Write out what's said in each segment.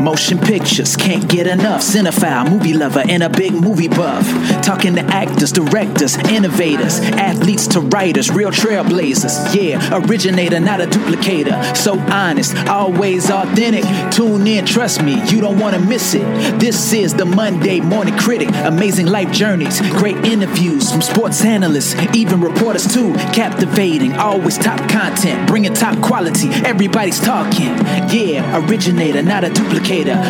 Motion pictures, can't get enough. Cinephile, movie lover, and a big movie buff. Talking to actors, directors, innovators, athletes to writers, real trailblazers. Yeah, originator, not a duplicator. So honest, always authentic. Tune in, trust me, you don't want to miss it. This is the Monday Morning Critic. Amazing life journeys, great interviews from sports analysts, even reporters too. Captivating, always top content, bringing top quality. Everybody's talking. Yeah, originator, not a duplicator.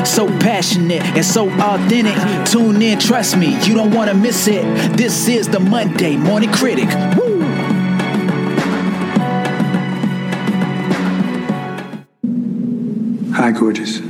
So passionate and so authentic. Tune in, trust me, you don't want to miss it. This is the Monday Morning Critic. Woo! Hi, gorgeous.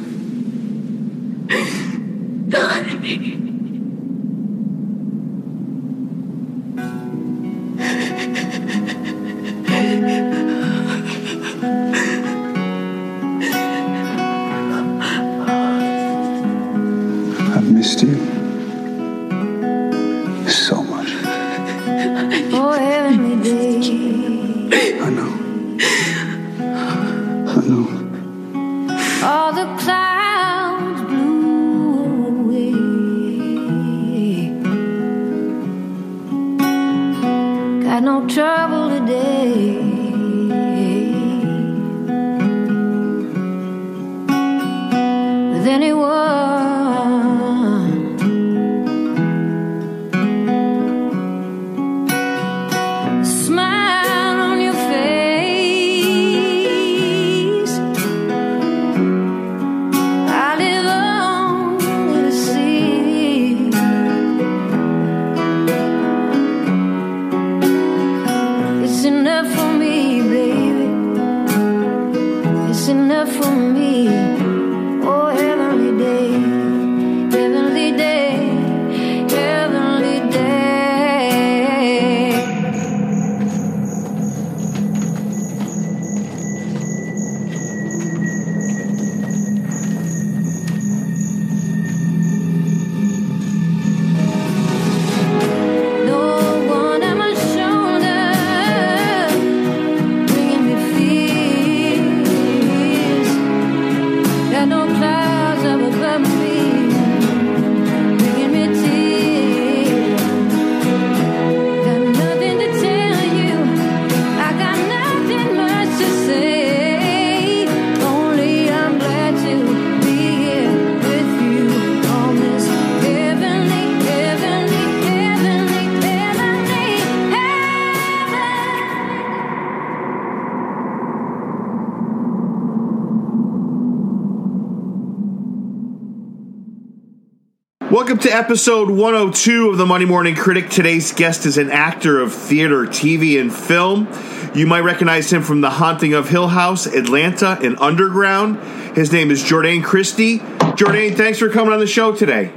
Welcome to episode 102 of the Monday Morning Critic. Today's guest is an actor of theater, TV, and film. You might recognize him from The Haunting of Hill House, Atlanta, and Underground. His name is Jordan Christie. Jordan, thanks for coming on the show today.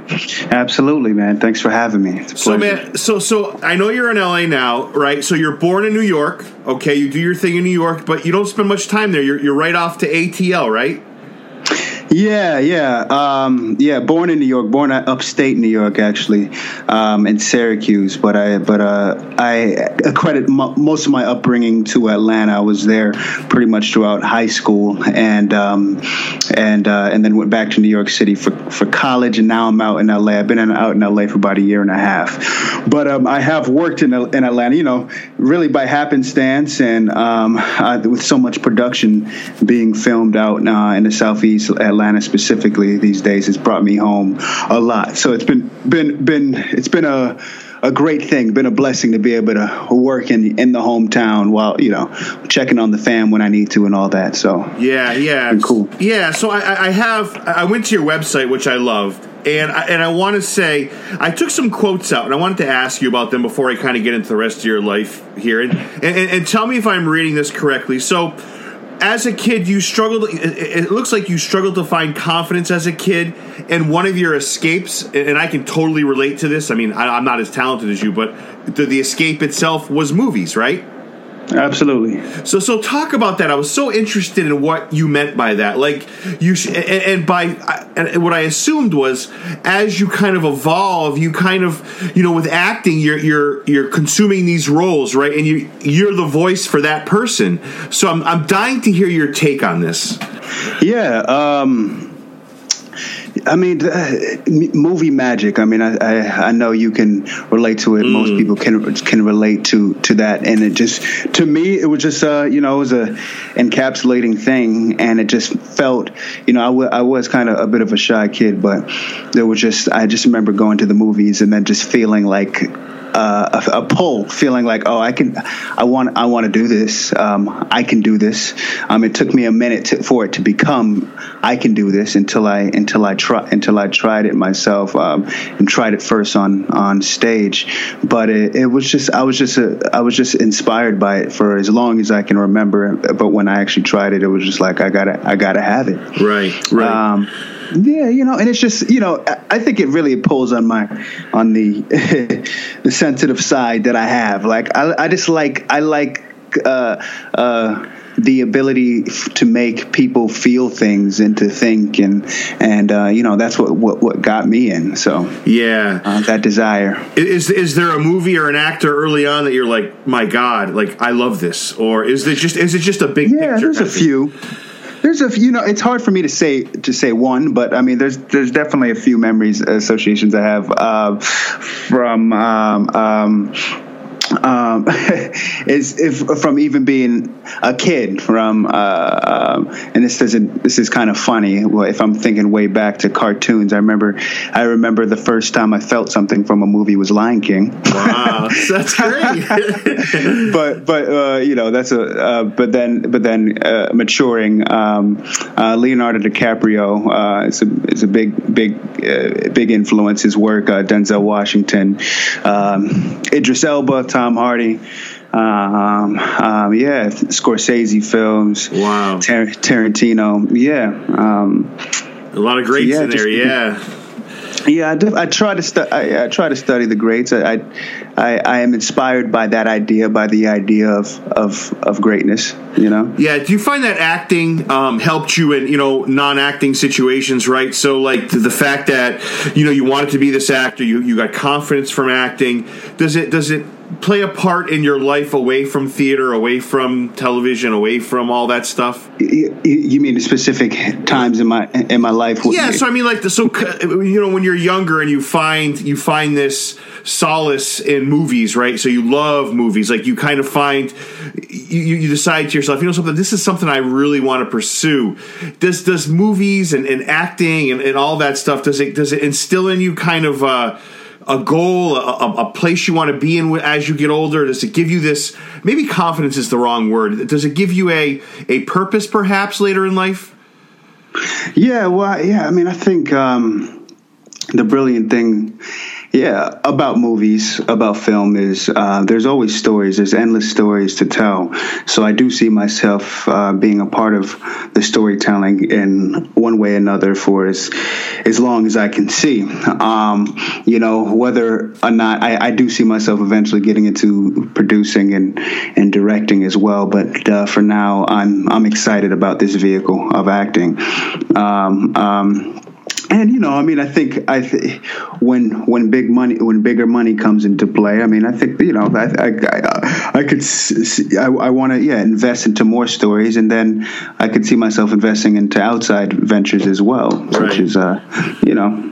Absolutely, man. Thanks for having me. It's a So, man, so so I know you're in LA now, right? So you're born in New York, okay? You do your thing in New York, but you don't spend much time there. You're, you're right off to ATL, right? Yeah, yeah, um, yeah. Born in New York, born upstate New York, actually, um, in Syracuse. But I, but uh, I accredit mo most of my upbringing to Atlanta. I was there pretty much throughout high school, and um, and uh, and then went back to New York City for for college, and now I'm out in LA. I've been in, out in LA for about a year and a half. But um, I have worked in in Atlanta, you know, really by happenstance, and um, uh, with so much production being filmed out uh, in the southeast Atlanta specifically these days, has brought me home a lot. So it's been been been it's been a a great thing, been a blessing to be able to work in in the hometown while you know checking on the fam when I need to and all that. So Yeah, yeah, cool. Yeah, so I- I, I have. I went to your website, which I loved, and I, and I want to say I took some quotes out, and I wanted to ask you about them before I kind of get into the rest of your life here, and and, and tell me if I'm reading this correctly. So. As a kid, you struggled. It, looks like you struggled to find confidence as a kid, and one of your escapes, and I can totally relate to this. I mean, I, I'm not as talented as you, but the, the escape itself was movies, right? Absolutely. So, so talk about that. I was so interested in what you meant by that. Like you, sh- and, and by and what I assumed was, as you kind of evolve, you kind of, you know, with acting, you're you're you're consuming these roles, right? And you you're the voice for that person. So I'm I'm dying to hear your take on this. Yeah. Um, I mean, uh, m- movie magic. I mean, I, I, I know you can relate to it. Most people can can relate to to that, and it just to me, it was just uh, you know, it was a encapsulating thing, and it just felt, you know, I, w- I was kind of a bit of a shy kid, but there was just I just remember going to the movies and then just feeling like uh, a, a pull, feeling like, oh, I can, I want, I want to do this. Um, I can do this. Um, it took me a minute to, for it to become, I can do this until I, until I try, until I tried it myself, um, and tried it first on, on stage. But it, it was just, I was just, a, I was just inspired by it for as long as I can remember. But when I actually tried it, it was just like, I gotta, I gotta have it. Right, right. Yeah, you know, and it's just you know, I- think it really pulls on my on the the sensitive side that I have. Like I, I just like I like uh, uh, the ability f- to make people feel things and to think and and uh, you know that's what, what what got me in. So yeah. uh, that desire. Is is there a movie or an actor early on that you're like, my God, like I love this, or is it just is it just a big Yeah, picture? there's a thing? There's a few, you know, it's hard for me to say to say one, but I mean, there's there's definitely a few memories associations I have uh, from um, um, um, is if from even being a kid from uh, um, and this isn't this is kind of funny well, if I'm thinking way back to cartoons I remember I remember the first time I felt something from a movie was Lion King Wow, that's great. but but uh, you know that's a uh, but then but then uh, maturing um, uh, Leonardo DiCaprio uh, is a is a big big uh, big influence his work uh, Denzel Washington um, Idris Elba Tom Hardy um, um, yeah Scorsese films Wow. Tar- Tarantino yeah um, a lot of greats Yeah, in there. just- Yeah. yeah, I, def- I try to stu- I, I try to study the greats. I, I I am inspired by that idea, by the idea of of of greatness. You know. Yeah, do you find that acting um, helped you in you know non-acting situations, right? So like the fact that you know you wanted to be this actor, you you got confidence from acting. Does it does it play a part in your life away from theater, away from television, away from all that stuff? You, you mean specific times in my in my life? Yeah, so I mean, like the so you know when you're younger and you find you find this solace in movies, right? So you love movies, like you kind of find you, you decide to yourself, you know, something. This is something I really want to pursue. Does does movies and, and acting and, and all that stuff does it does it instill in you kind of uh, a goal, a, a, place you want to be in as you get older? Does it give you this? Maybe confidence is the wrong word. Does it give you a a purpose, perhaps later in life? Yeah, well, yeah. I mean, I think um, the brilliant thing, yeah, about movies, about film is uh, there's always stories. There's endless stories to tell. So I do see myself uh, being a part of the storytelling in one way or another for as as long as I can see. Um, you know, whether or not I, I do see myself eventually getting into producing and and directing as well. But uh, for now, I'm I'm excited about this vehicle of acting. Um, um, and you know, I mean, I think I th- when when big money when bigger money comes into play, I mean, I think you know, I I, I, I could s- s- I, I want to yeah invest into more stories, and then I could see myself investing into outside ventures as well, Right. which is uh you know,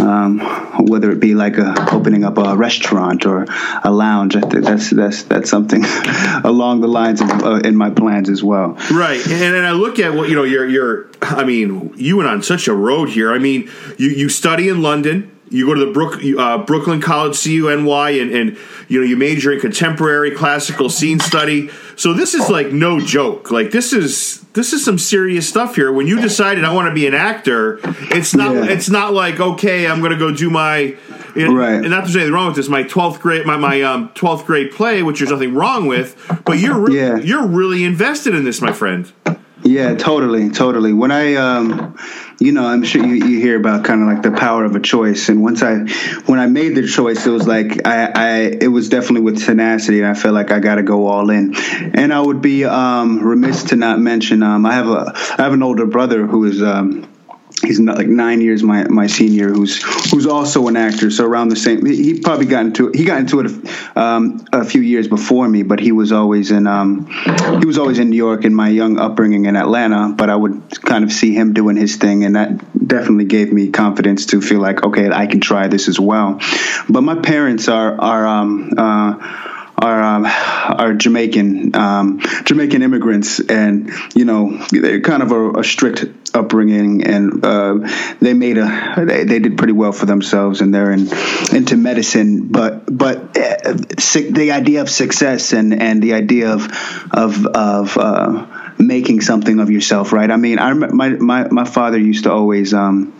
um, whether it be like a opening up a restaurant or a lounge, I think that's that's that's something along the lines of uh, in my plans as well. Right, and, and I look at what you know. You're, you're. I mean, you went on such a road here. I mean, you you study in London. You go to the Brook, uh, Brooklyn College, CUNY, and, and you know you major in contemporary classical scene study. So this is like no joke. Like this is this is some serious stuff here. When you decided I want to be an actor, it's not Yeah. it's not like okay, I'm going to go do my and, Right. and not there's anything wrong with this. My twelfth grade, my my um twelfth grade play, which there's nothing wrong with, but you're re- Yeah. you're really invested in this, my friend. Yeah, totally, totally. When I, um, you know, I'm sure you, you hear about kind of like the power of a choice. And once I, when I made the choice, it was like I, I it was definitely with tenacity, and I felt like I got to go all in. And I would be um, remiss to not mention, um, I have a, I have an older brother who is. Um, he's not like nine years my, my senior who's who's also an actor so around the same he, probably got into he got into it a, um, a few years before me but he was always in um, he was always in New York in my young upbringing in Atlanta but I would kind of see him doing his thing and that definitely gave me confidence to feel like okay I can try this as well. But my parents are are um, uh, are um, are Jamaican um, Jamaican immigrants, and you know they're kind of a, a strict upbringing, and uh, they made a they, they, did pretty well for themselves, and they're in, into medicine. But but uh, the idea of success and and the idea of of of uh, making something of yourself, right? I mean, I my my my father used to always. Um,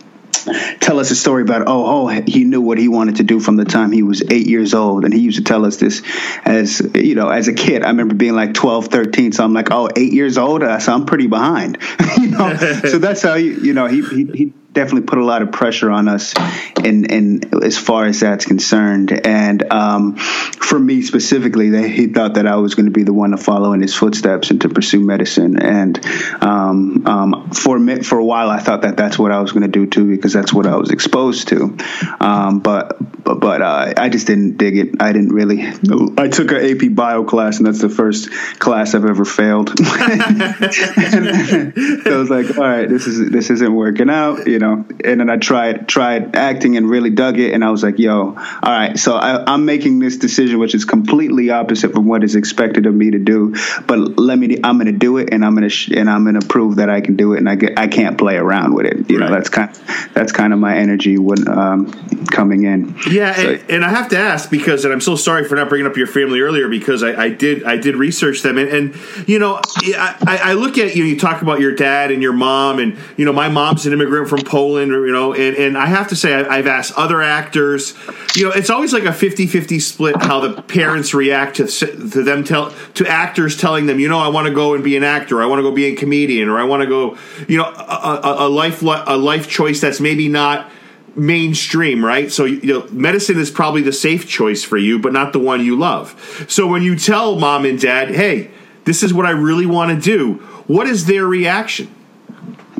tell us a story about oh oh he knew what he wanted to do from the time he was eight years old. And he used to tell us this as you know as a kid. I remember being like 12 13 so i'm like oh eight years old? Uh, so i'm pretty behind. You know? So that's how you you know he he, he definitely put a lot of pressure on us in, in as far as that's concerned. And um, for me specifically, they, he thought that I was going to be the one to follow in his footsteps and to pursue medicine. And um, um, for for a while, I thought that that's what I was going to do too because that's what I was exposed to. Um, but but, but uh, I just didn't dig it. I didn't really. I took an AP Bio class, and that's the first class I've ever failed. so I was like, all right, this is this isn't working out, you know know, and then I tried tried acting and really dug it, and I was like, yo, all right, so I, am making this decision, which is completely opposite from what is expected of me to do, but let me, I'm going to do it, and I'm going to sh- and I'm going to prove that I can do it, and I get, I can't play around with it. You right. know, that's kind of, that's kind of my energy when um, coming in. Yeah, so, and, and, I have to ask because, and I'm so sorry for not bringing up your family earlier because I, I did I did research them, and, and you know, I, I look at you, you talk about your dad and your mom, and you know, my mom's an immigrant from Poland Poland, you know, and, and I have to say, I, have asked other actors, you know, it's always like a 50 50 split how the parents react to, to them tell to actors telling them, you know, I want to go and be an actor, I want to go be a comedian, or I want to go, you know, a, a, a life a life choice that's maybe not mainstream, right? So you know, medicine is probably the safe choice for you, but not the one you love. So when you tell mom and dad, "Hey, this is what I really want to do," what is their reaction?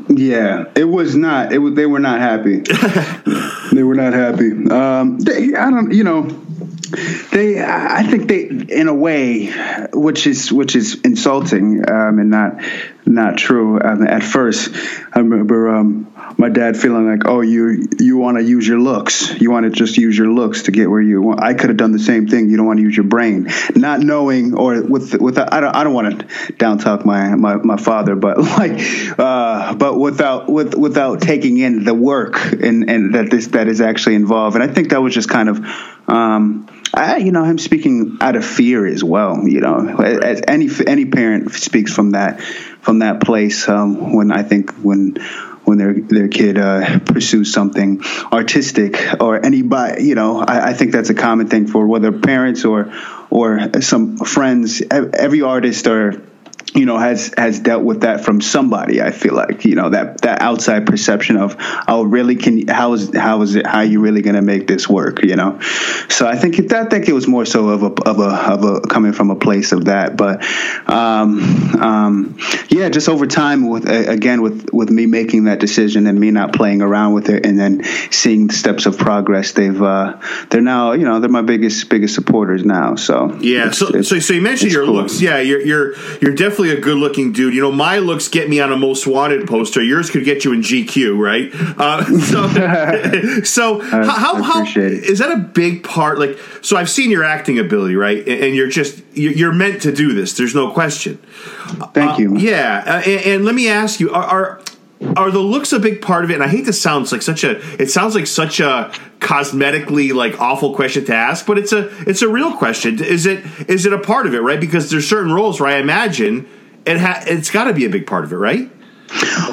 Yeah, it was not. It was. They were not happy. they were not happy. Um, they, I don't. You know, they. I think they, in a way, which is which is insulting um, and not not true. Um, at first, I remember um, my dad feeling like, "Oh, you you want to use your looks. You want to just use your looks to get where you want." I could have done the same thing. You don't want to use your brain, not knowing or with with I don't I don't want to down talk my, my my father, but like, uh, but without with without taking in the work and and that this that is actually involved. And I think that was just kind of. Um, I, you know, him speaking out of fear as well. You know, as any any parent speaks from that from that place. Um, when I think when when their their kid uh, pursues something artistic or anybody, you know, I, I, think that's a common thing for whether parents or or some friends. Every artist or you know has has dealt with that from somebody i feel like you know that that outside perception of oh really can how is how is it how are you really going to make this work you know? So i think it, i think it was more so of a of a of a coming from a place of that but um, um, yeah just over time with again with with me making that decision and me not playing around with it and then seeing the steps of progress they've uh, they're now you know they're my biggest biggest supporters now so. Yeah it's, so, it's, so so you mentioned your cool. looks. Yeah you're you're you're definitely definitely a good looking dude. You know, my looks get me on a most wanted poster. Yours could get you in GQ, right? Uh, so, so I, how, how is that a big part? Like, so I've seen your acting ability, right? And, you're just you're meant to do this. There's no question. Thank uh, you. Yeah, uh, and, and, let me ask you: Are, are are the looks a big part of it? And I hate this sounds like such a it sounds like such a cosmetically like awful question to ask, but it's a it's a real question. Is it is it a part of it, right? Because there's certain roles where I imagine it ha- it's got to be a big part of it, right?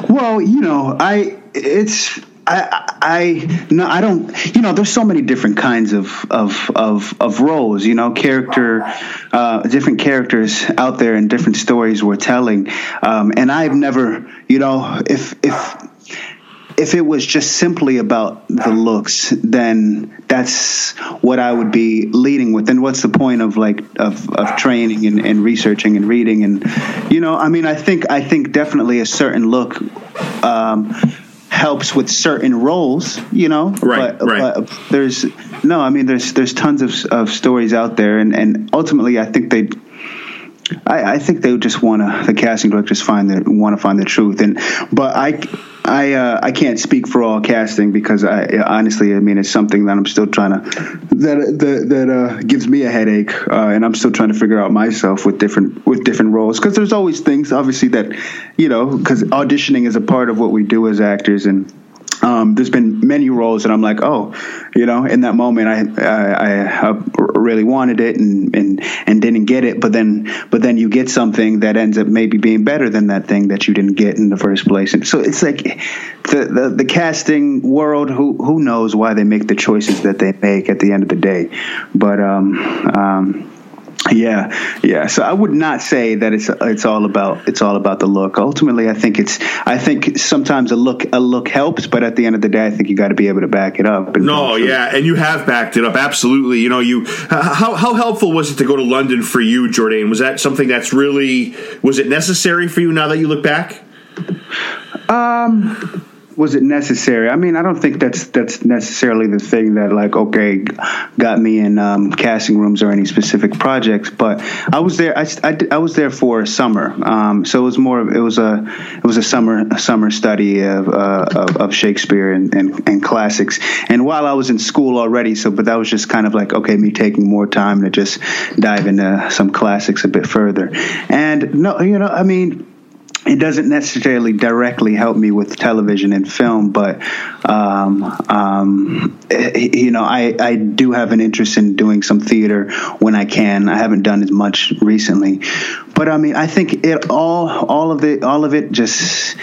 Well, you know, I it's I, I no, I don't. You know, there's so many different kinds of of of, of roles. You know, character, uh, different characters out there and different stories we're telling. Um, and I've never, you know, if if if it was just simply about the looks, then that's what I would be leading with. And what's the point of like of, of training and, and researching and reading and you know, I mean, I think I think definitely a certain look. Um, helps with certain roles, you know. Right, but, right. but there's no, I mean, there's there's tons of of stories out there, and and ultimately, I think they. I, I think they just want to. The casting directors find that want to find the truth, and but I, I, uh, I can't speak for all casting because I honestly, I mean, it's something that I'm still trying to that that that uh, gives me a headache, uh, and I'm still trying to figure out myself with different with different roles. Because there's always things, obviously, that you know, because auditioning is a part of what we do as actors, and um, there's been many roles that I'm like, oh, you know, in that moment I I, I really wanted it and, and and didn't get it, but then but then you get something that ends up maybe being better than that thing that you didn't get in the first place, and so it's like the the, the casting world. Who who knows why they make the choices that they make at the end of the day, but um um. Yeah, yeah. So I would not say that it's it's all about it's all about the look. Ultimately, I think it's I think sometimes a look a look helps, but at the end of the day, I think you got to be able to back it up. No, yeah, and you have backed it up absolutely. You know, you how how helpful was it to go to London for you, Jordan? Was that something that's really was it necessary for you now that you look back? Um, was it necessary? I mean, I don't think that's that's necessarily the thing that like okay got me in um, casting rooms or any specific projects. But I was there. I, I, I was there for a summer, um, so it was more. It was a it was a summer a summer study of uh, of, of Shakespeare and, and, and classics. And while I was in school already, so but that was just kind of like okay, me taking more time to just dive into some classics a bit further. And no, you know, I mean it doesn't necessarily directly help me with television and film, but um, um, you know, I, I do have an interest in doing some theater when I can. I haven't done as much recently, but I mean, I think it all all of it all of it just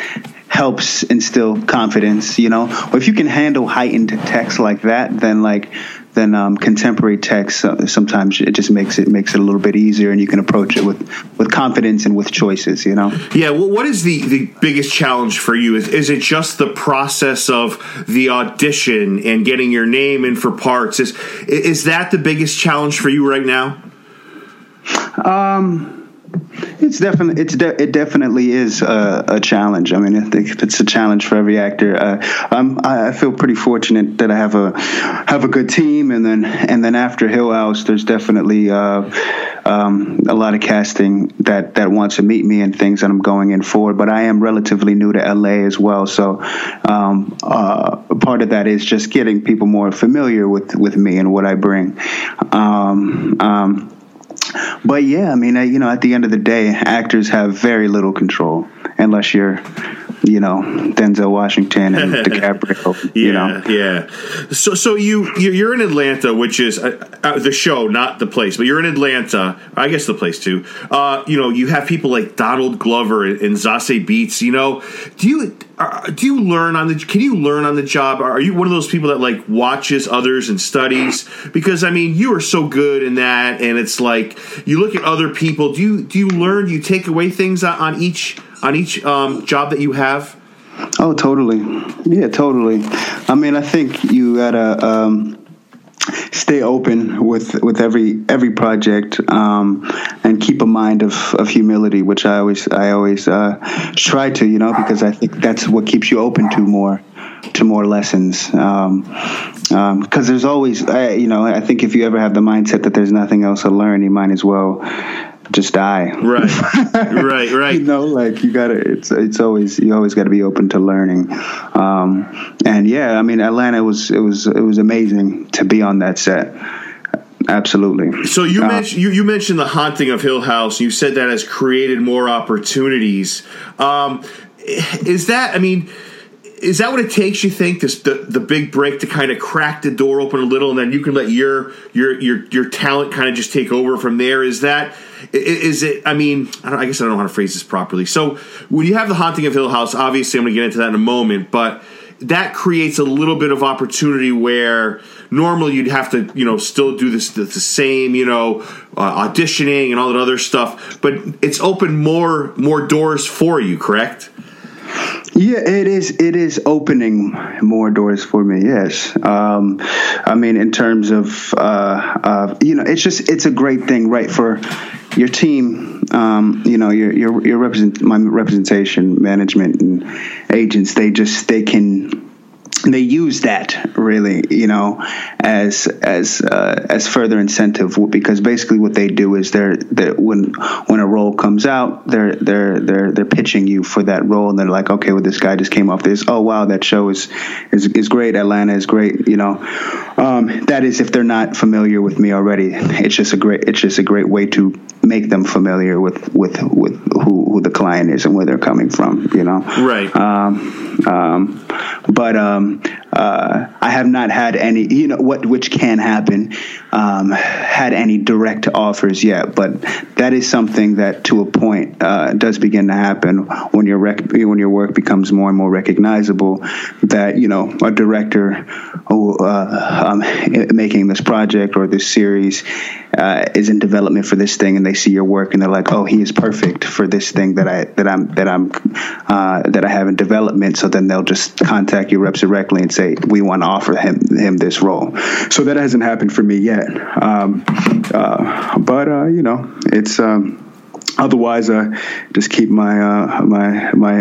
helps instill confidence. You know, if you can handle heightened text like that, then like then um, contemporary text uh, sometimes it just makes it makes it a little bit easier and you can approach it with with confidence and with choices you know Yeah, well, what is the, the biggest challenge for you? Is, is it just the process of the audition and getting your name in for parts? Is is that the biggest challenge for you right now? Um, it's definitely it's de- it definitely is a, a challenge. I mean, it's a challenge for every actor. Uh, I feel pretty fortunate that I have a have a good team, and then and then after Hill House, there's definitely uh, um, a lot of casting that that wants to meet me and things that I'm going in for. But I am relatively new to LA as well, so um, uh, part of that is just getting people more familiar with with me and what I bring. Um, um, but yeah, I mean, you know, at the end of the day, actors have very little control unless you're, you know, Denzel Washington and DiCaprio. Yeah, You know, yeah. So, so you you- you're in Atlanta, which is uh, uh, the show, not the place, but you're in Atlanta. I guess the place too. Uh, you know, you have people like Donald Glover and, and Zazie Beetz. You know, do you uh, do you learn on the? Can you learn on the job? Are you one of those people that like watches others and studies? Because I mean, you are so good in that, and it's like you look at other people. Do you do you learn? Do you take away things on, on each on each um, job that you have? Oh, totally. Yeah, totally. I mean, I think you gotta um, stay open with with every every project um, and keep a mind of, of humility, which I always I always uh, try to, you know, because I think that's what keeps you open to more to more lessons. Um, because there's always, I, you know, I think if you ever have the mindset that there's nothing else to learn, you might as well just die. Right, right, right. you know like you gotta it's it's always you always got to be open to learning um and yeah i mean atlanta was it was it was amazing to be on that set absolutely So you Uh, mentioned you, you mentioned the haunting of Hill House. You said that has created more opportunities. Um, is that? I mean, is that what it takes? You think this the, the big break to kind of crack the door open a little, and then you can let your your your your talent kind of just take over from there? Is that is it? I mean, I, I guess I don't know how to phrase this properly. So when you have the haunting of Hill House, obviously I'm going to get into that in a moment, but that creates a little bit of opportunity where normally you'd have to you know still do this the, same you know uh, auditioning and all that other stuff but it's opened more more doors for you correct Yeah, it is. It is opening more doors for me. Yes, um, I mean, in terms of uh, uh, you know, it's just it's a great thing, right? For your team, um, you know, your your your represent my representation, management, and agents. They just they can they use that really, you know, as as uh, as further incentive because basically what they do is they're, they're when when a role comes out, they're they're they're they're pitching you for that role, and they're like, okay, well, this guy just came off this. Oh wow, that show is is is great. Atlanta is great. You know, um, that is if they're not familiar with me already. It's just a great it's just a great way to make them familiar with with with who, who the client is and where they're coming from. You know, Right. um, um, but um, uh, I have not had any, you know, what which can happen, um, had any direct offers yet. But that is something that, to a point, uh, does begin to happen when your rec- when your work becomes more and more recognizable. That you know, a director who uh, um, making this project or this series uh, is in development for this thing, and they see your work, and they're like, "Oh, he is perfect for this thing that I that I'm that I'm uh, that I have in development." So then they'll just contact your reps directly and say, "We want to offer him him this role." So that hasn't happened for me yet, um, uh, but uh, you know, it's. Um, Otherwise, uh, just keep my uh, my my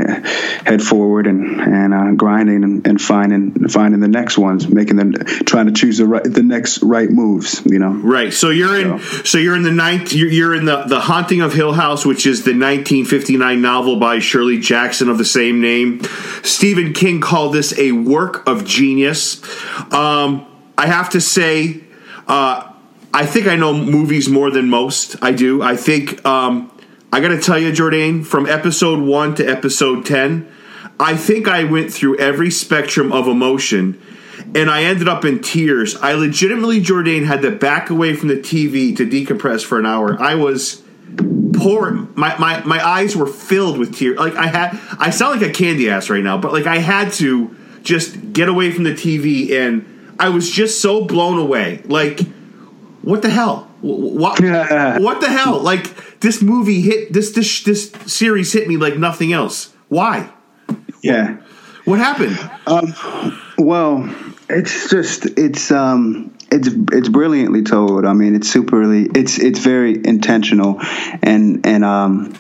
head forward and and uh, grinding and, and finding finding the next ones, making them trying to choose the right the next right moves. You know. Right. So you're in. So- So you're in the ninth. You're, you're in the the Haunting of Hill House, which is the 1959 novel by Shirley Jackson of the same name. Stephen King called this a work of genius. Um, I have to say, uh, I think I know movies more than most. I do. I think. Um, I got to tell you, Jordan, from episode one to episode ten, I think I went through every spectrum of emotion and I ended up in tears. I legitimately, Jordan, had to back away from the TV to decompress for an hour. I was pouring my, my, my eyes were filled with tears. Like I had I sound like a candy ass right now, but like I had to just get away from the TV and I was just so blown away. Like what the hell? What what the hell? Like this movie hit this this this series hit me like nothing else. Why? Yeah. What happened? Well, it's just it's um it's it's brilliantly told. I mean, it's superly it's it's very intentional and and um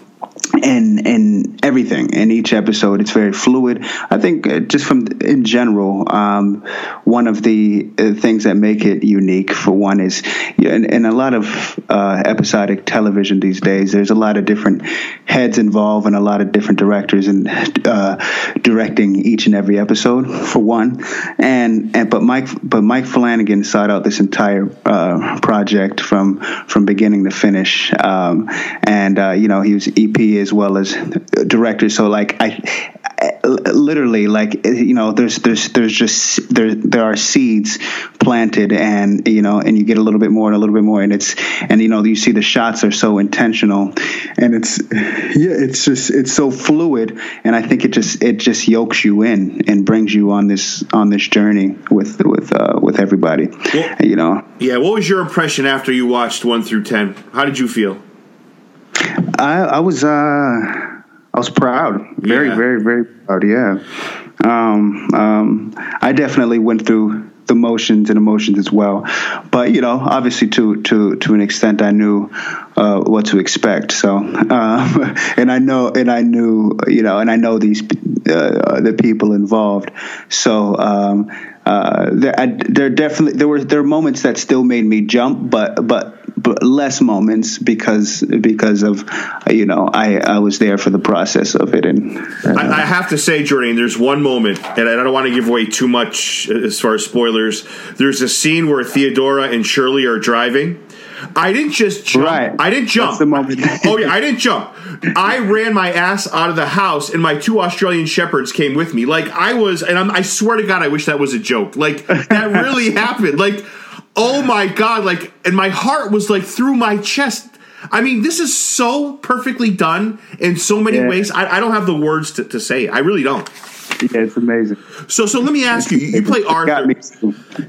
and and everything in each episode. It's very fluid. I think uh, just from in general um, one of the uh, things that make it unique for one is in, in a lot of uh, episodic television these days there's a lot of different heads involved and a lot of different directors and uh, directing each and every episode for one. And and but mike but mike flanagan sought out this entire uh, project from from beginning to finish um, and uh, you know he was ep as well as director. So like I, I literally like you know there's there's there's just there there are seeds planted and you know and you get a little bit more and a little bit more and it's and you know you see the shots are so intentional and it's yeah it's just it's so fluid and I think it just it just yokes you in and brings you on this on this journey with with uh, with everybody Well- you know Yeah, what was your impression after you watched one through ten? How did you feel? I, I was uh I was proud, very Yeah. very very proud. Yeah, um, um, I definitely went through the motions and emotions as well, but you know, obviously to to to an extent, I knew uh, what to expect. So, um, and I know and I knew you know, and I know these uh, the people involved. So. Um, uh, there, I, there definitely there were there were moments that still made me jump, but but but less moments because because of you know I I was there for the process of it and uh, I, I have to say, Jordan, there's one moment, and I don't want to give away too much as far as spoilers. There's a scene where Theodora and Shirley are driving. I didn't just jump. Right. I didn't jump. That's the moment. oh yeah, I didn't jump. I ran my ass out of the house, and my two Australian shepherds came with me. Like I was, and I'm, I swear to God, I wish that was a joke. Like that really happened. Like, oh my God! Like, and my heart was like through my chest. I mean, this is so perfectly done in so many Yeah. ways. I, I don't have the words to, to say it. I really don't. yeah it's amazing. So, so let me ask you. You play Arthur. me.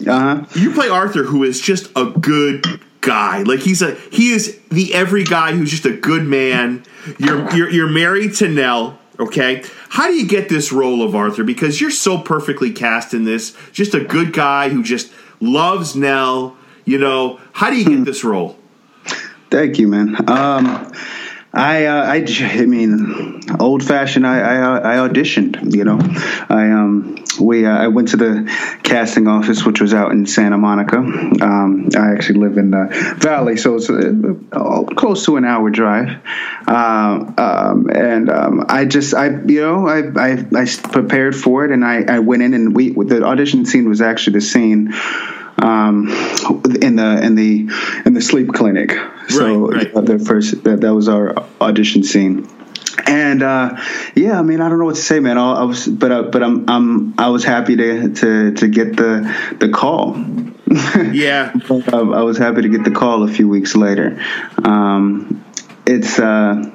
Uh huh. You play Arthur, who is just a good guy. Like he's a he is the every guy who's just a good man. You're you're, you're married to Nell. Okay, how do you get this role of Arthur? Because you're so perfectly cast in this. Just a good guy who just loves Nell. You know, how do you get this role? Thank you, man. Um, I, uh, I, I mean, old fashioned. I, I, I auditioned. You know, I um, we, uh, I went to the casting office, which was out in Santa Monica. Um, I actually live in the Valley, so it's uh, uh, close to an hour drive. Um, um, and um, I just, I, you know, I, I, I prepared for it, and I, I went in, and we, the audition scene was actually the scene um, in the in the in the sleep clinic. So Right, right. uh, the first that that was our audition scene. And uh, yeah, I mean, I don't know what to say, man. I, I was, but uh, but I'm I'm I was happy to to to get the the call. Yeah. Um, I was happy to get the call a few weeks later. Um, it's uh,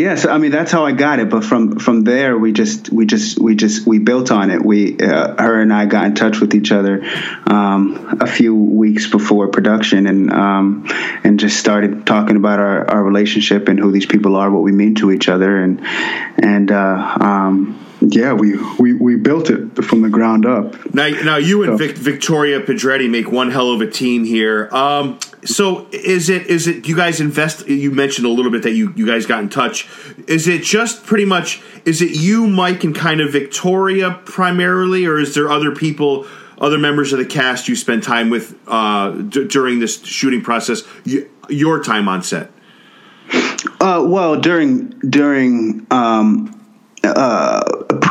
yeah, so I mean that's how I got it. But from from there, we just we just we just we built on it. We uh, her and I got in touch with each other um, a few weeks before production, and um, and just started talking about our, our relationship and who these people are, what we mean to each other, and and uh, um, yeah, we, we we built it from the ground up. Now, now you and So- Vic, Victoria Pedretti make one hell of a team here. Um, so is it is it you guys invest? You mentioned a little bit that you you guys got in touch. Is it just pretty much? Is it you, Mike, and kind of Victoria primarily, or is there other people? Other members of the cast you spend time with uh, d- during this shooting process, you, your time on set. Uh, well, during during um, uh,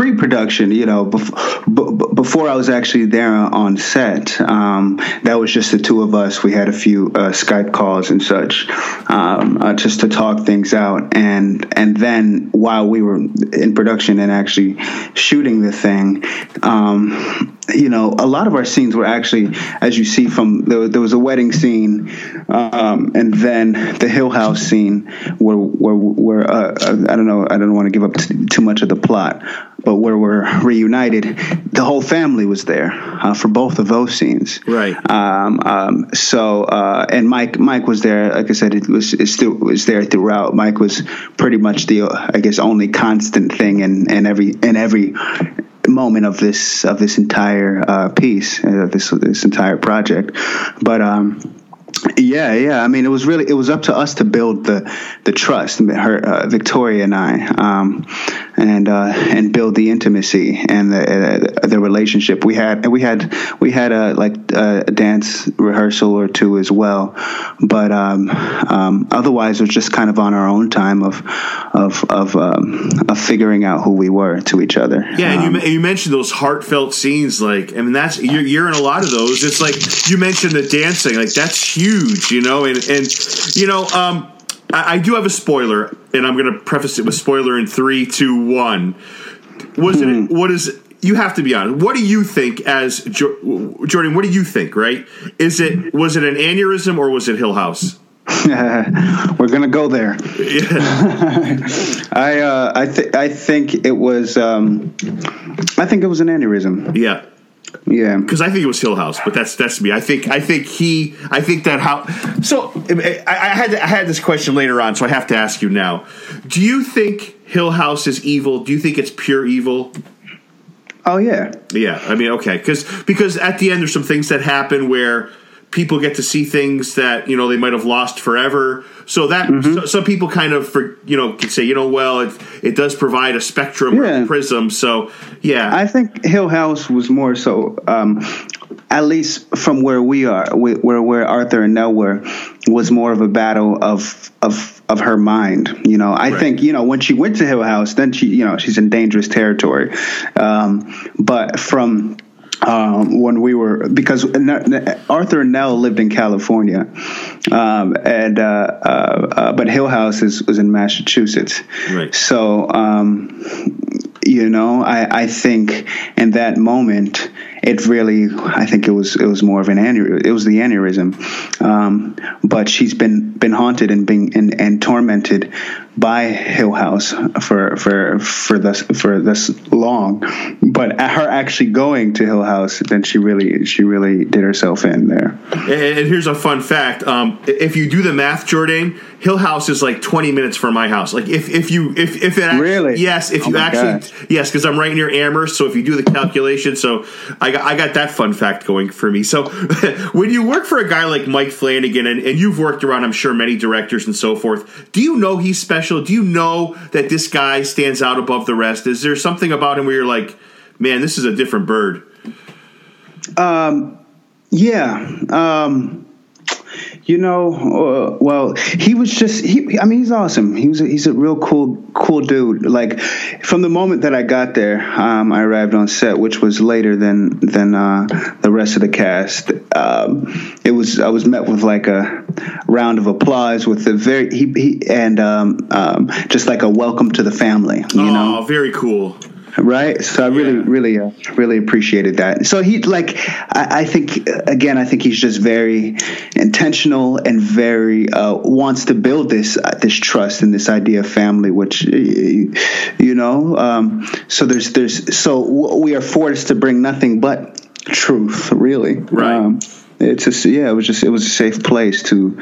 pre-production, you know, bef- b- before I was actually there on set, um, that was just the two of us. We had a few uh, Skype calls and such, um, uh, just to talk things out. And and then while we were in production and actually shooting the thing, um, you know, a lot of our scenes were actually, as you see from there, there was a wedding scene, um, and then the Hill House scene, where where where uh, I don't know, I don't want to give up t- too much of the plot, but where we're reunited, the whole family was there uh, for both of those scenes. Right. Um, um, so uh, and Mike Mike was there. Like I said, it was it still was there throughout. Mike was pretty much the uh, I guess only constant thing in, in every in every moment of this of this entire uh, piece, uh, this this entire project. But um, yeah, yeah. I mean, it was really it was up to us to build the the trust. Her, uh, Victoria and I, um, and uh, and build the intimacy and the uh, the relationship we had. And we had we had a like a dance rehearsal or two as well, but um, um, otherwise it was just kind of on our own time of of of um, of figuring out who we were to each other. Yeah, and you, Um, you mentioned those heartfelt scenes. Like, I mean, that's you're, you're in a lot of those. It's like you mentioned the dancing. Like, that's huge, you know. And and you know, um, I, I do have a spoiler, and I'm going to preface it with spoiler in three, two, one. Was Hmm. it? What is? You have to be honest. What do you think, as jo- Jordan? What do you think? Right? Is it? Was it an aneurysm or was it Hill House? We're gonna go there. I uh, I think I think it was um, I think it was an aneurysm. Yeah. Yeah. because I think it was Hill House, but that's that's me. I think I think he I think that how so I, I had I had this question later on, so I have to ask you now. Do you think Hill House is evil? Do you think it's pure evil? Oh yeah. Yeah, I mean, okay, because because at the end there's some things that happen where people get to see things that you know they might have lost forever. So that so, some people kind of for you know can say you know well it it does provide a spectrum or a prism. So yeah, I think Hill House was more so, um, at least from where we are, where where Arthur and Nell were, was more of a battle of of of her mind. You know, I Right. think you know when she went to Hill House, then she you know she's in dangerous territory. Um, but from um, when we were because Arthur and Nell lived in California, um, and uh, uh, uh, but Hill House is was in Massachusetts. Right. So um, you know, I, I think in that moment, it really, I think it was it was more of an aneurysm. It was the aneurysm, um, but she's been been haunted and being and, and tormented by Hill House for for for this for this long. But her actually going to Hill House, then she really she really did herself in there. And, and here's a fun fact: um, if you do the math, Jordan, Hill House is like 20 minutes from my house. Like if if you if if it actually, Really? yes, if Oh you actually yes, because I'm right near Amherst. So if you do the calculation, so I got I got that fun fact going for me. So when you work for a guy like Mike Flanagan, and, and you've worked around, I'm sure many directors and so forth. Do you know he's special? Do you know that this guy stands out above the rest? Is there something about him where you're like, man, this is a different bird? Um, Yeah. Um, you know, uh, well, he was just he. I mean, he's awesome. He was a, he's a real cool cool dude. Like from the moment that I got there, um, I arrived on set, which was later than than uh, the rest of the cast. Um, it was I was met with like a round of applause with the very he, he and um, um, just like a welcome to the family. You oh, know, very cool. Right so i really Yeah. really uh, really appreciated that so he like I, I think again i think he's just very intentional and very uh, wants to build this uh, this trust and this idea of family which you know um, so there's there's so we are forced to bring nothing but truth really Right. um, it's just yeah it was just it was a safe place to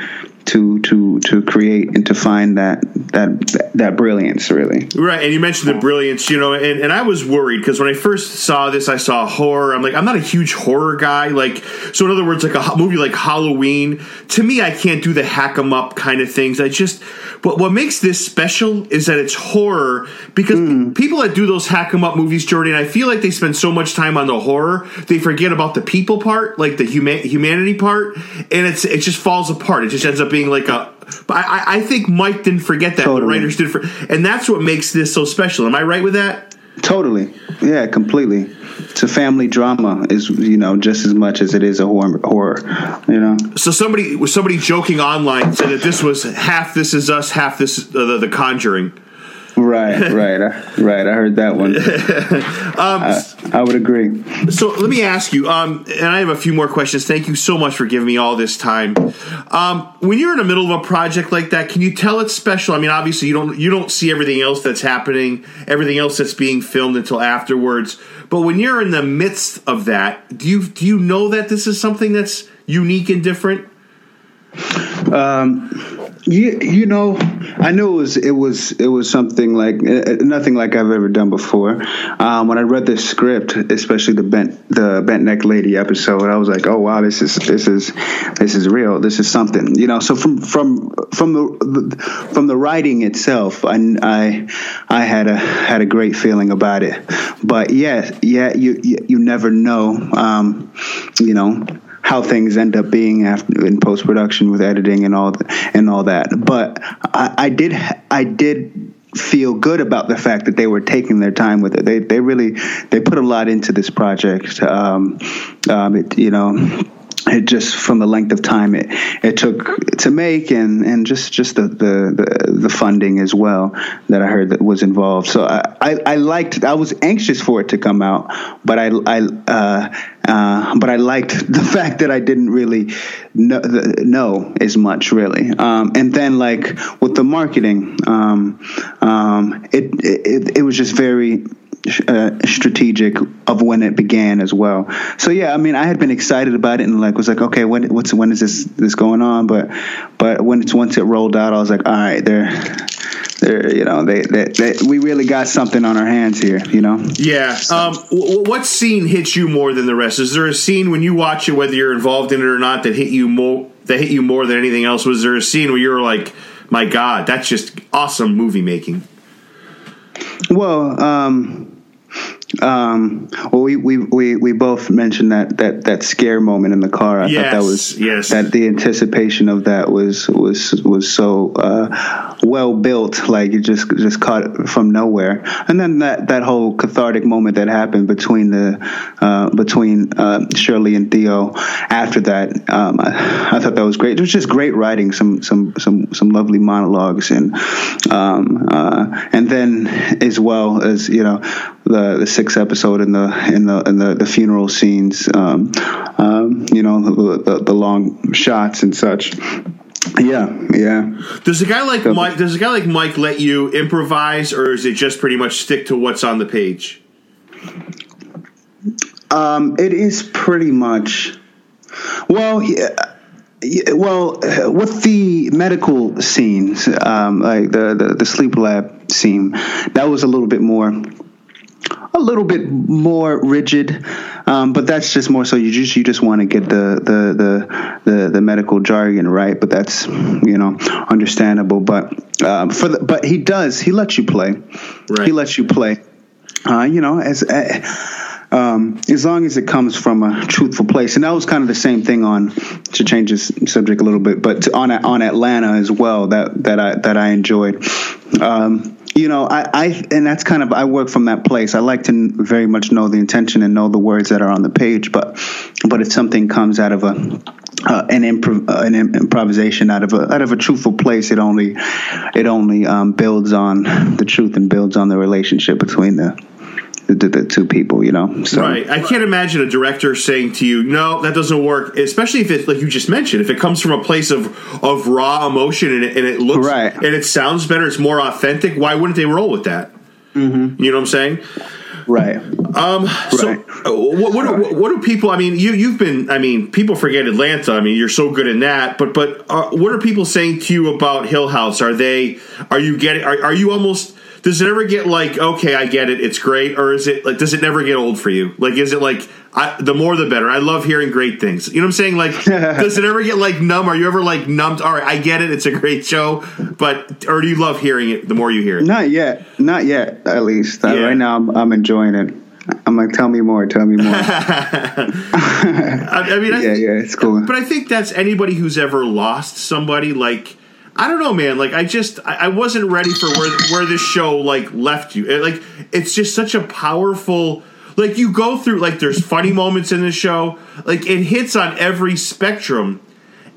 to to to create and to find that that that brilliance really Right, and you mentioned the brilliance, you know, and, and I was worried because when I first saw this, I saw horror. I'm like, I'm not a huge horror guy. Like, so in other words, like a movie like Halloween, to me, I can't do the hack 'em up kind of things. I just, but what makes this special is that it's horror because hmm. people that do those hack 'em up movies, Jordan, I feel like they spend so much time on the horror, they forget about the people part, like the huma- humanity part, and it's it just falls apart. It just ends up being like a. But I, I- think Mike didn't forget that. The Totally. writers did for, and that's what makes this so special. Am I right with that? Totally. Yeah, completely. It's a family drama, is you know, just as much as it is a horror. horror you know. So somebody was somebody joking online said that this was half This Is Us, half this uh, the, the Conjuring. Right, right, I- right. I heard that one. I, I would agree. So let me ask you, um, and I have a few more questions. Thank you so much for giving me all this time. Um, when you're in the middle of a project like that, can you tell it's special? I mean, obviously you don't you don't see everything else that's happening, everything else that's being filmed until afterwards. But when you're in the midst of that, do you do you know that this is something that's unique and different? You, you know, I knew it was it was it was something like uh, nothing like I've ever done before. Um, when I read the script, especially the bent the bent neck lady episode, I was like, oh wow, this is this is this is real. This is something, you know. So from from from the from the writing itself, I I, I had a had a great feeling about it. But yeah, yeah, you you, you never know, um, you know how things end up being after in post production with editing and all th- and all that. But I, I did I did feel good about the fact that they were taking their time with it. They they really they put a lot into this project. Um, um, it, you know. It just from the length of time it, it took to make and, and just, just the, the, the, funding as well that I heard that was involved. So I, I, I liked I was anxious for it to come out, but I I uh, uh, but I liked the fact that I didn't really know, the, know as much, really. Um, and then, like with the marketing, um, um, it, it it was just very uh, strategic of when it began as well. So yeah, I mean, I had been excited about it and like was like, okay, when what's when is this this going on? But but when it's once it rolled out, I was like, all right, they're they're you know they, they, they we really got something on our hands here, you know. Yeah. Um, w- what scene hits you more than the rest? Is there a scene when you watch it, whether you're involved in it or not, that hit you more that hit you more than anything else? Was there a scene where you were like, "My God, that's just awesome movie making"? Well, um, um, well, we, we, we, we both mentioned that, that, that scare moment in the car. I thought that Yes, was yes. that the anticipation of that was was was so uh, well built, like it just just caught from nowhere. And then that, that whole cathartic moment that happened between the uh, between uh, Shirley and Theo. After that, um, I, I thought that was great. It was just great writing, some some some some lovely monologues, and um, uh, and then as well as you know the the sixth episode in the in the in the, the funeral scenes. Um, um, you know the, the the long shots and such. Yeah, yeah. Does a guy like Go. Mike? Does a guy like Mike let you improvise, or is it just pretty much stick to what's on the page? Um, it is pretty much. Well, yeah, yeah, well, with the medical scenes, um, like the, the the sleep lab scene, that was a little bit more, a little bit more rigid. Um, but that's just more so you just you just want to get the, the the the the medical jargon right. But that's you know understandable. But um, for the, but he does he lets you play. Right. He lets you play. Uh, you know as. Uh, um, as long as it comes from a truthful place, and that was kind of the same thing on to change this subject a little bit, but on on Atlanta as well that that I that I enjoyed. Um, you know, I, I and that's kind of I work from that place. I like to very much know the intention and know the words that are on the page, but but if something comes out of a uh, an, improv- uh, an im- improvisation out of a out of a truthful place, it only it only um, builds on the truth and builds on the relationship between the the, the, two people. You know, so Right. I can't imagine a director saying to you, "No, that doesn't work." Especially if it's like you just mentioned, if it comes from a place of of raw emotion and it, and it looks Right. and it sounds better, it's more authentic. Why wouldn't they roll with that? Mm-hmm. You know what I'm saying? right. Um, so, Right. uh, what, what, do- what, do people? I mean, you you've been. I mean, people forget Atlanta. I mean, you're so good in that. But but uh, what are people saying to you about Hill House? Are they? Are you getting? Are, are you almost? Does it ever get like okay, I get it, it's great, or is it like does it never get old for you? Like, is it like I, the more the better? I love hearing great things. You know what I'm saying? Like, does it ever get like numb? Are you ever like numbed? All right, I get it, it's a great show, but or do you love hearing it the more you hear it? Not yet. Not yet. At least Uh, right now, I'm, I'm enjoying it. I'm like, tell me more. Tell me more. I, I mean, I, yeah, yeah, it's cool. But I think that's anybody who's ever lost somebody. Like I don't know, man. Like I just I, I wasn't ready for where where this show like left you. It, like it's just such a powerful. Like you go through like there's funny moments in the show. Like it hits on every spectrum.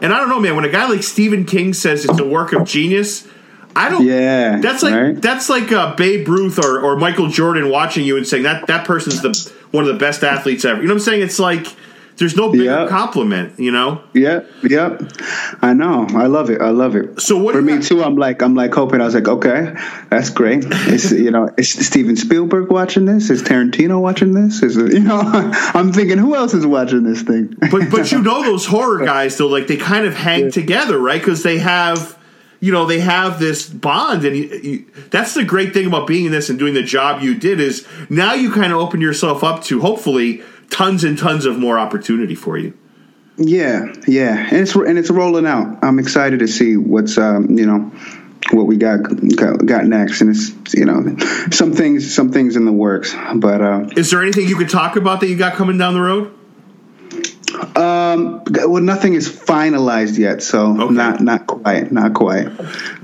And I don't know, man. When a guy like Stephen King says it's a work of genius, I don't. Yeah, that's like right? that's like uh, Babe Ruth or, or Michael Jordan watching you and saying that that person's the one of the best athletes ever. You know what I'm saying? It's like there's no bigger Yeah. compliment. You know. Yep, yep. I know. I love it. I love it. So what for me too? I'm like, I'm like hoping. I was like, okay, that's great. Is you know, is Steven Spielberg watching this? Is Tarantino watching this? Is it, you know? I'm thinking, who else is watching this thing? But but you know those horror guys though, like they kind of hang together, right? Because they have, you know, they have this bond, and you, you, that's the great thing about being in this and doing the job you did is now you kind of open yourself up to hopefully tons and tons of more opportunity for you. Yeah, yeah, and it's and it's rolling out. I'm excited to see what's um, you know what we got, got got next, and it's you know some things some things in the works. But uh, Is there anything you could talk about that you got coming down the road? um, well, nothing is finalized yet, so Okay. not not quite, not quite.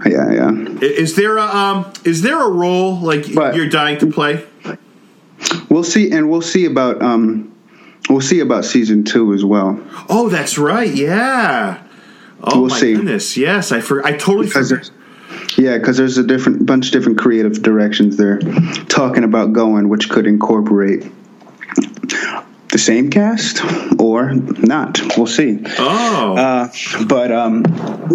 Yeah, yeah. Is there a um is there a role like But- you're dying to play? We'll see, and we'll see about um, we'll see about season two as well. Oh, that's right. Yeah. Oh We'll my see. goodness. Yes, I for, I totally Because forgot. yeah, because there's a different bunch of different creative directions they're talking about going, which could incorporate the same cast or not. We'll see. Oh. Uh, but um,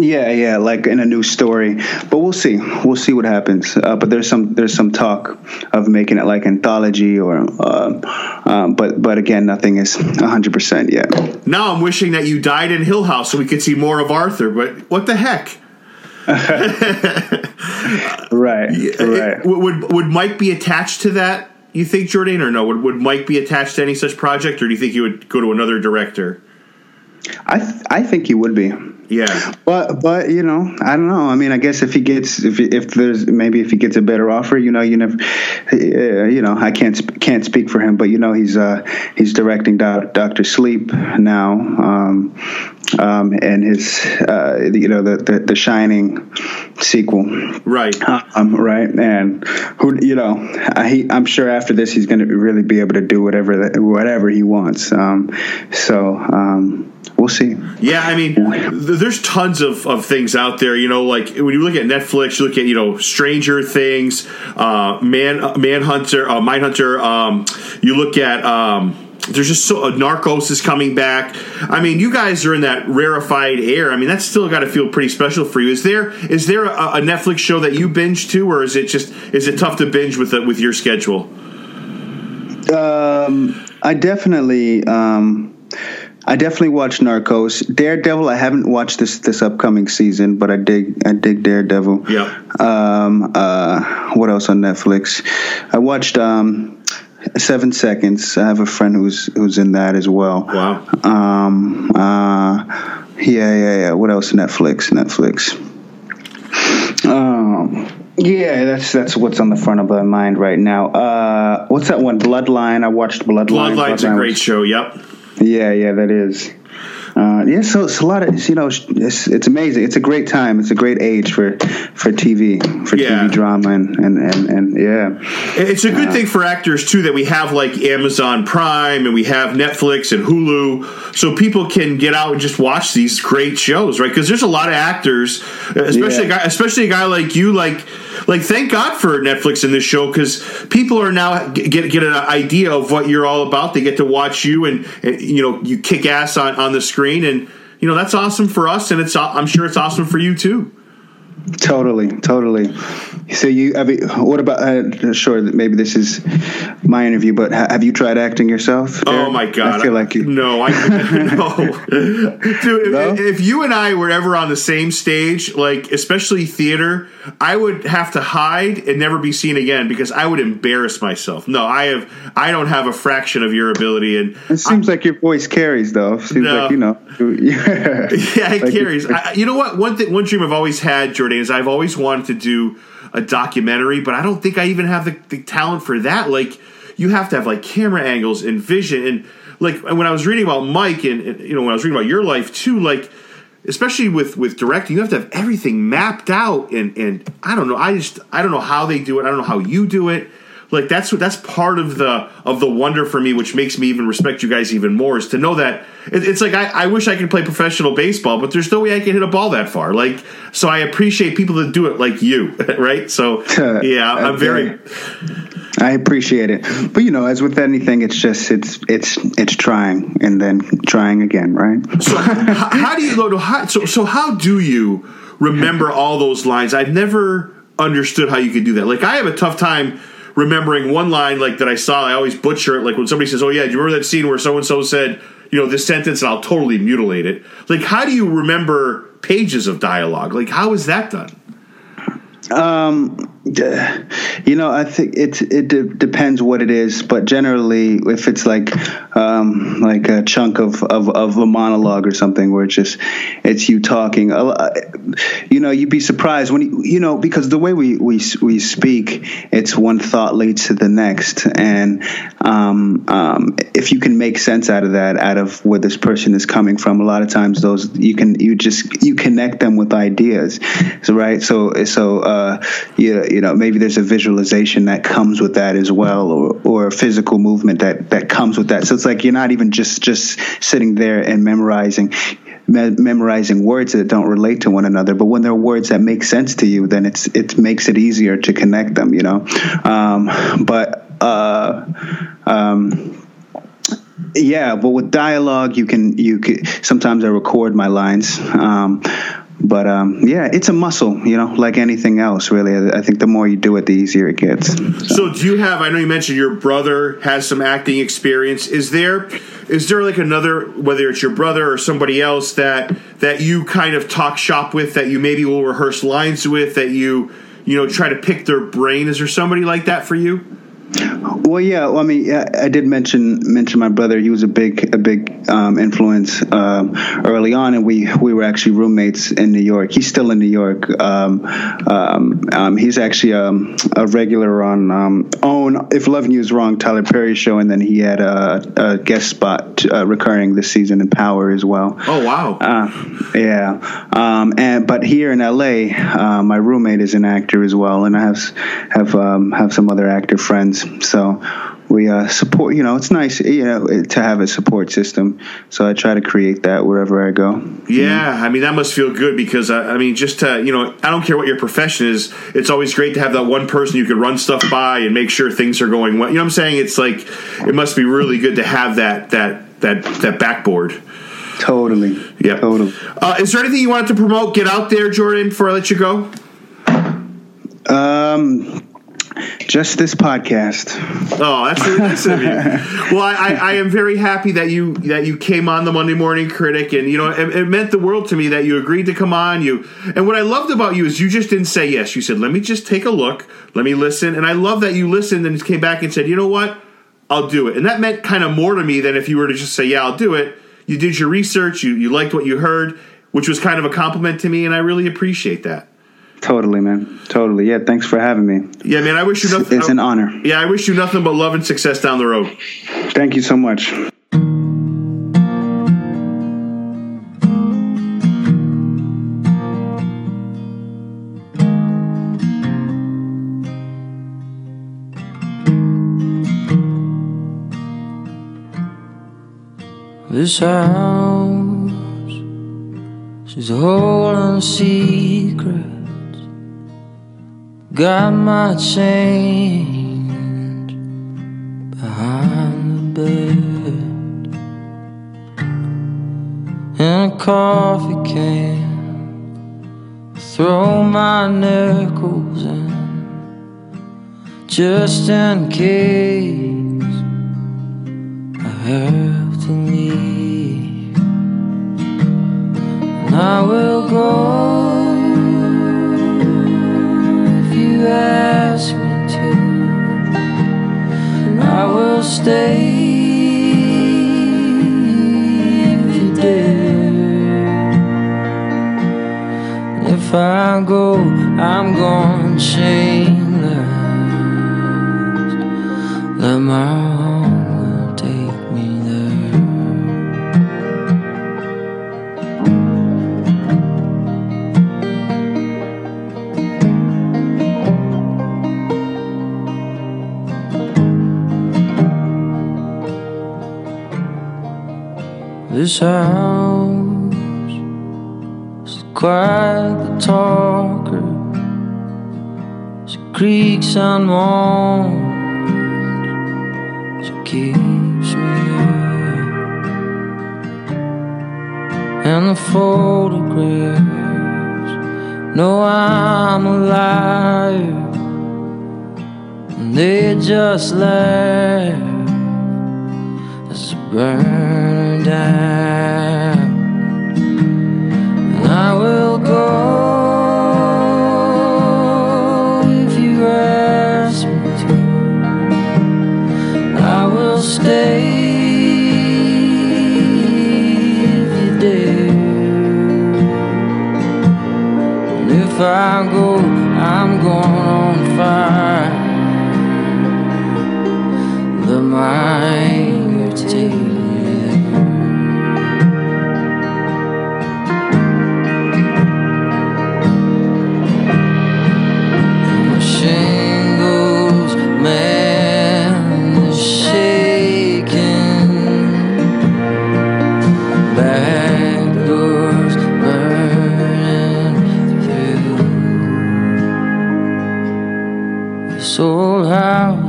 yeah, yeah, like in a new story. But we'll see. We'll see what happens. Uh, but there's some there's some talk of making it like anthology or, uh, um, but but again, nothing is 100 percent yet. Now I'm wishing that you died in Hill House so we could see more of Arthur, but what the heck? Right. Would, would would Mike be attached to that? You think Jordan or no? Would, would Mike be attached to any such project, or do you think he would go to another director? I th- I think he would be. Yeah, But but you know I don't know. I mean I guess if he gets if if there's maybe if he gets a better offer, you know you never, uh, you know I can't sp- can't speak for him, but you know he's uh he's directing Doc- Doctor Sleep now, um, um and his uh you know the the, the Shining sequel. Right. Um, right, and who you know, I, I'm sure after this he's going to really be able to do whatever that, whatever he wants. Um, so um, we'll see. Yeah, I mean, there's tons of, of things out there. You know, like when you look at Netflix, you look at you know Stranger Things, uh, Man uh, Manhunter, uh, Mindhunter. Um, you look at. Um, there's just so uh, Narcos is coming back. I mean, you guys are in that rarefied air. I mean, that's still got to feel pretty special for you. Is there is there a, a Netflix show that you binge to, or is it just is it tough to binge with the, with your schedule? Um, I definitely, um, I definitely watched Narcos. Daredevil, I haven't watched this this upcoming season, but I dig I dig Daredevil. Yeah. Um, uh, what else on Netflix? I watched um, Seven Seconds. I have a friend who's who's in that as well. Wow. Um, uh, yeah, yeah, yeah. What else? Netflix, Netflix. Um, yeah, that's that's what's on the front of my mind right now. Uh, what's that one? Bloodline. I watched Bloodline. Bloodline's a great was- show. Yep. Yeah, yeah, that is. Uh, yeah, so it's a lot of you know, it's it's amazing. It's a great time. It's a great age for for TV for Yeah. TV drama and and and, and yeah. It's a good thing for actors too that we have like Amazon Prime and we have Netflix and Hulu, so people can get out and just watch these great shows, right? Because there's a lot of actors, especially Yeah. a guy, especially a guy like you, like like thank God for Netflix in this show because people are now get get an idea of what you're all about. They get to watch you and, and you know you kick ass on on the screen and. You know that's awesome for us, and it's I'm sure it's awesome for you too. Totally, totally. So you, I mean, what about? Uh, sure, maybe this is my interview, but ha- have you tried acting yourself? Oh my god! I feel like you. No, I no, dude. if- No? If, you and I were ever on the same stage, like especially theater, I would have to hide and never be seen again because I would embarrass myself. No, I have. I don't have a fraction of your ability, and It seems like your voice carries, though. Seems No. like you know. Yeah, yeah, it Like- carries. I, you know what? One thing, one dream I've always had, Jordan, is I've always wanted to do a documentary, but I don't think I even have the, the talent for that. Like, you have to have like camera angles and vision, and like when I was reading about Mike, and, and you know when I was reading about your life too, like especially with with directing, you have to have everything mapped out, and and I don't know, I just I don't know how they do it. I don't know how you do it like that's what that's part of the of the wonder for me which makes me even respect you guys even more is to know that it, it's like I, I wish i could play professional baseball but there's no way i can hit a ball that far. Like so i appreciate people that do it like you right? So yeah i'm very I appreciate it, but you know, as with anything, it's just it's it's it's trying and then trying again, right? so how, how do you go to how, so so how do you remember all those lines? I've never understood how you could do that. Like i have a tough time remembering one line like that i saw i always butcher it like when somebody says oh yeah do you remember that scene where so and so said you know this sentence and i'll totally mutilate it? Like how do you remember pages of dialogue? Like how is that done? Um, you know, I think it it de- depends what it is, but generally, if it's like um, like a chunk of, of, of a monologue or something where it's just it's you talking, you know, you'd be surprised when you, you know because the way we we we speak, it's one thought leads to the next, and um, um, if you can make sense out of that, out of where this person is coming from, a lot of times those you can you just you connect them with ideas, so, right? So so uh, you you know maybe there's a visualization that comes with that as well, or or a physical movement that that comes with that. So it's like you're not even just just sitting there and memorizing. Me- memorizing words that don't relate to one another, but when they're words that make sense to you, then it's it makes it easier to connect them, you know. Um, but uh, um, yeah, but with dialogue, you can you can sometimes I record my lines. Um, but um, yeah, it's a muscle, you know, like anything else. Really, I think the more you do it, the easier it gets. So do you have? I know you mentioned your brother has some acting experience. Is there, is there like another, whether it's your brother or somebody else that that you kind of talk shop with, that you maybe will rehearse lines with, that you you know try to pick their brain? Is there somebody like that for you? Well, yeah. Well, I mean, I did mention mention my brother. He was a big a big um, influence um, early on, and we we were actually roommates in New York. He's still in New York. Um, um, um, he's actually um, a regular on um, Own. If You Is Wrong, Tyler Perry show, and then he had a, a guest spot uh, recurring this season in Power as well. Oh wow! Uh, yeah, um, and but here in LA, uh, my roommate is an actor as well, and I have have um, have some other actor friends. So we uh, support. You know, it's nice, you know, to have a support system. So I try to create that wherever I go. Yeah, I mean that must feel good because uh, I mean just to, you know I don't care what your profession is. It's always great to have that one person you can run stuff by and make sure things are going well. You know what I'm saying? It's like it must be really good to have that that that that backboard. Totally. Yeah. Totally. Uh, is there anything you wanted to promote? Get out there, Jordan, before I let you go. Um, just this podcast. Oh, that's really nice of you. Well, I, I, I am very happy that you that you came on the Monday Morning Critic, and you know it, it meant the world to me that you agreed to come on. You and what I loved about you is you just didn't say yes. You said, "Let me just take a look, let me listen," and I love that you listened and came back and said, "You know what? I'll do it." And that meant kind of more to me than if you were to just say, "Yeah, I'll do it." You did your research. You you liked what you heard, which was kind of a compliment to me, and I really appreciate that. Totally, man. Totally. Yeah. Thanks for having me. Yeah, man. I wish you nothing. It's an uh, honor. Yeah, I wish you nothing but love and success down the road. Thank you so much. This house is a holding secrets. Got my change behind the bed. In a coffee can, throw my nickels in just in case. I have to leave, and I will go you ask me to, and I will stay if if I go, I'm going shameless. Let my This house is quite the talker. She creaks and moans. She keeps me up. And the photographs know I'm a liar. And they just laugh as I burn And I will go if you ask me to. I will stay if you dare. And if I go,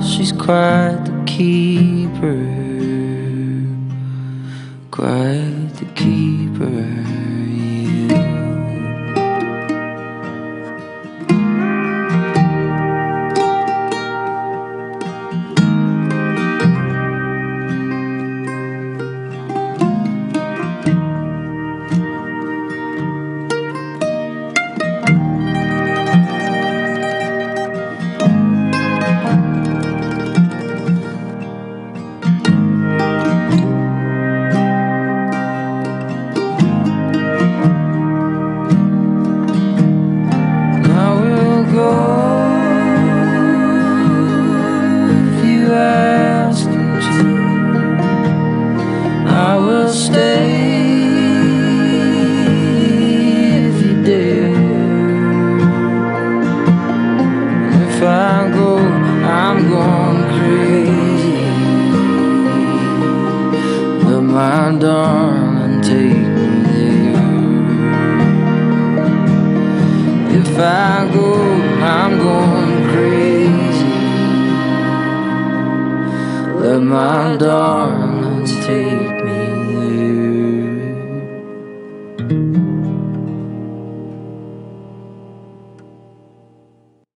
she's quite the keeper. Quite the keeper.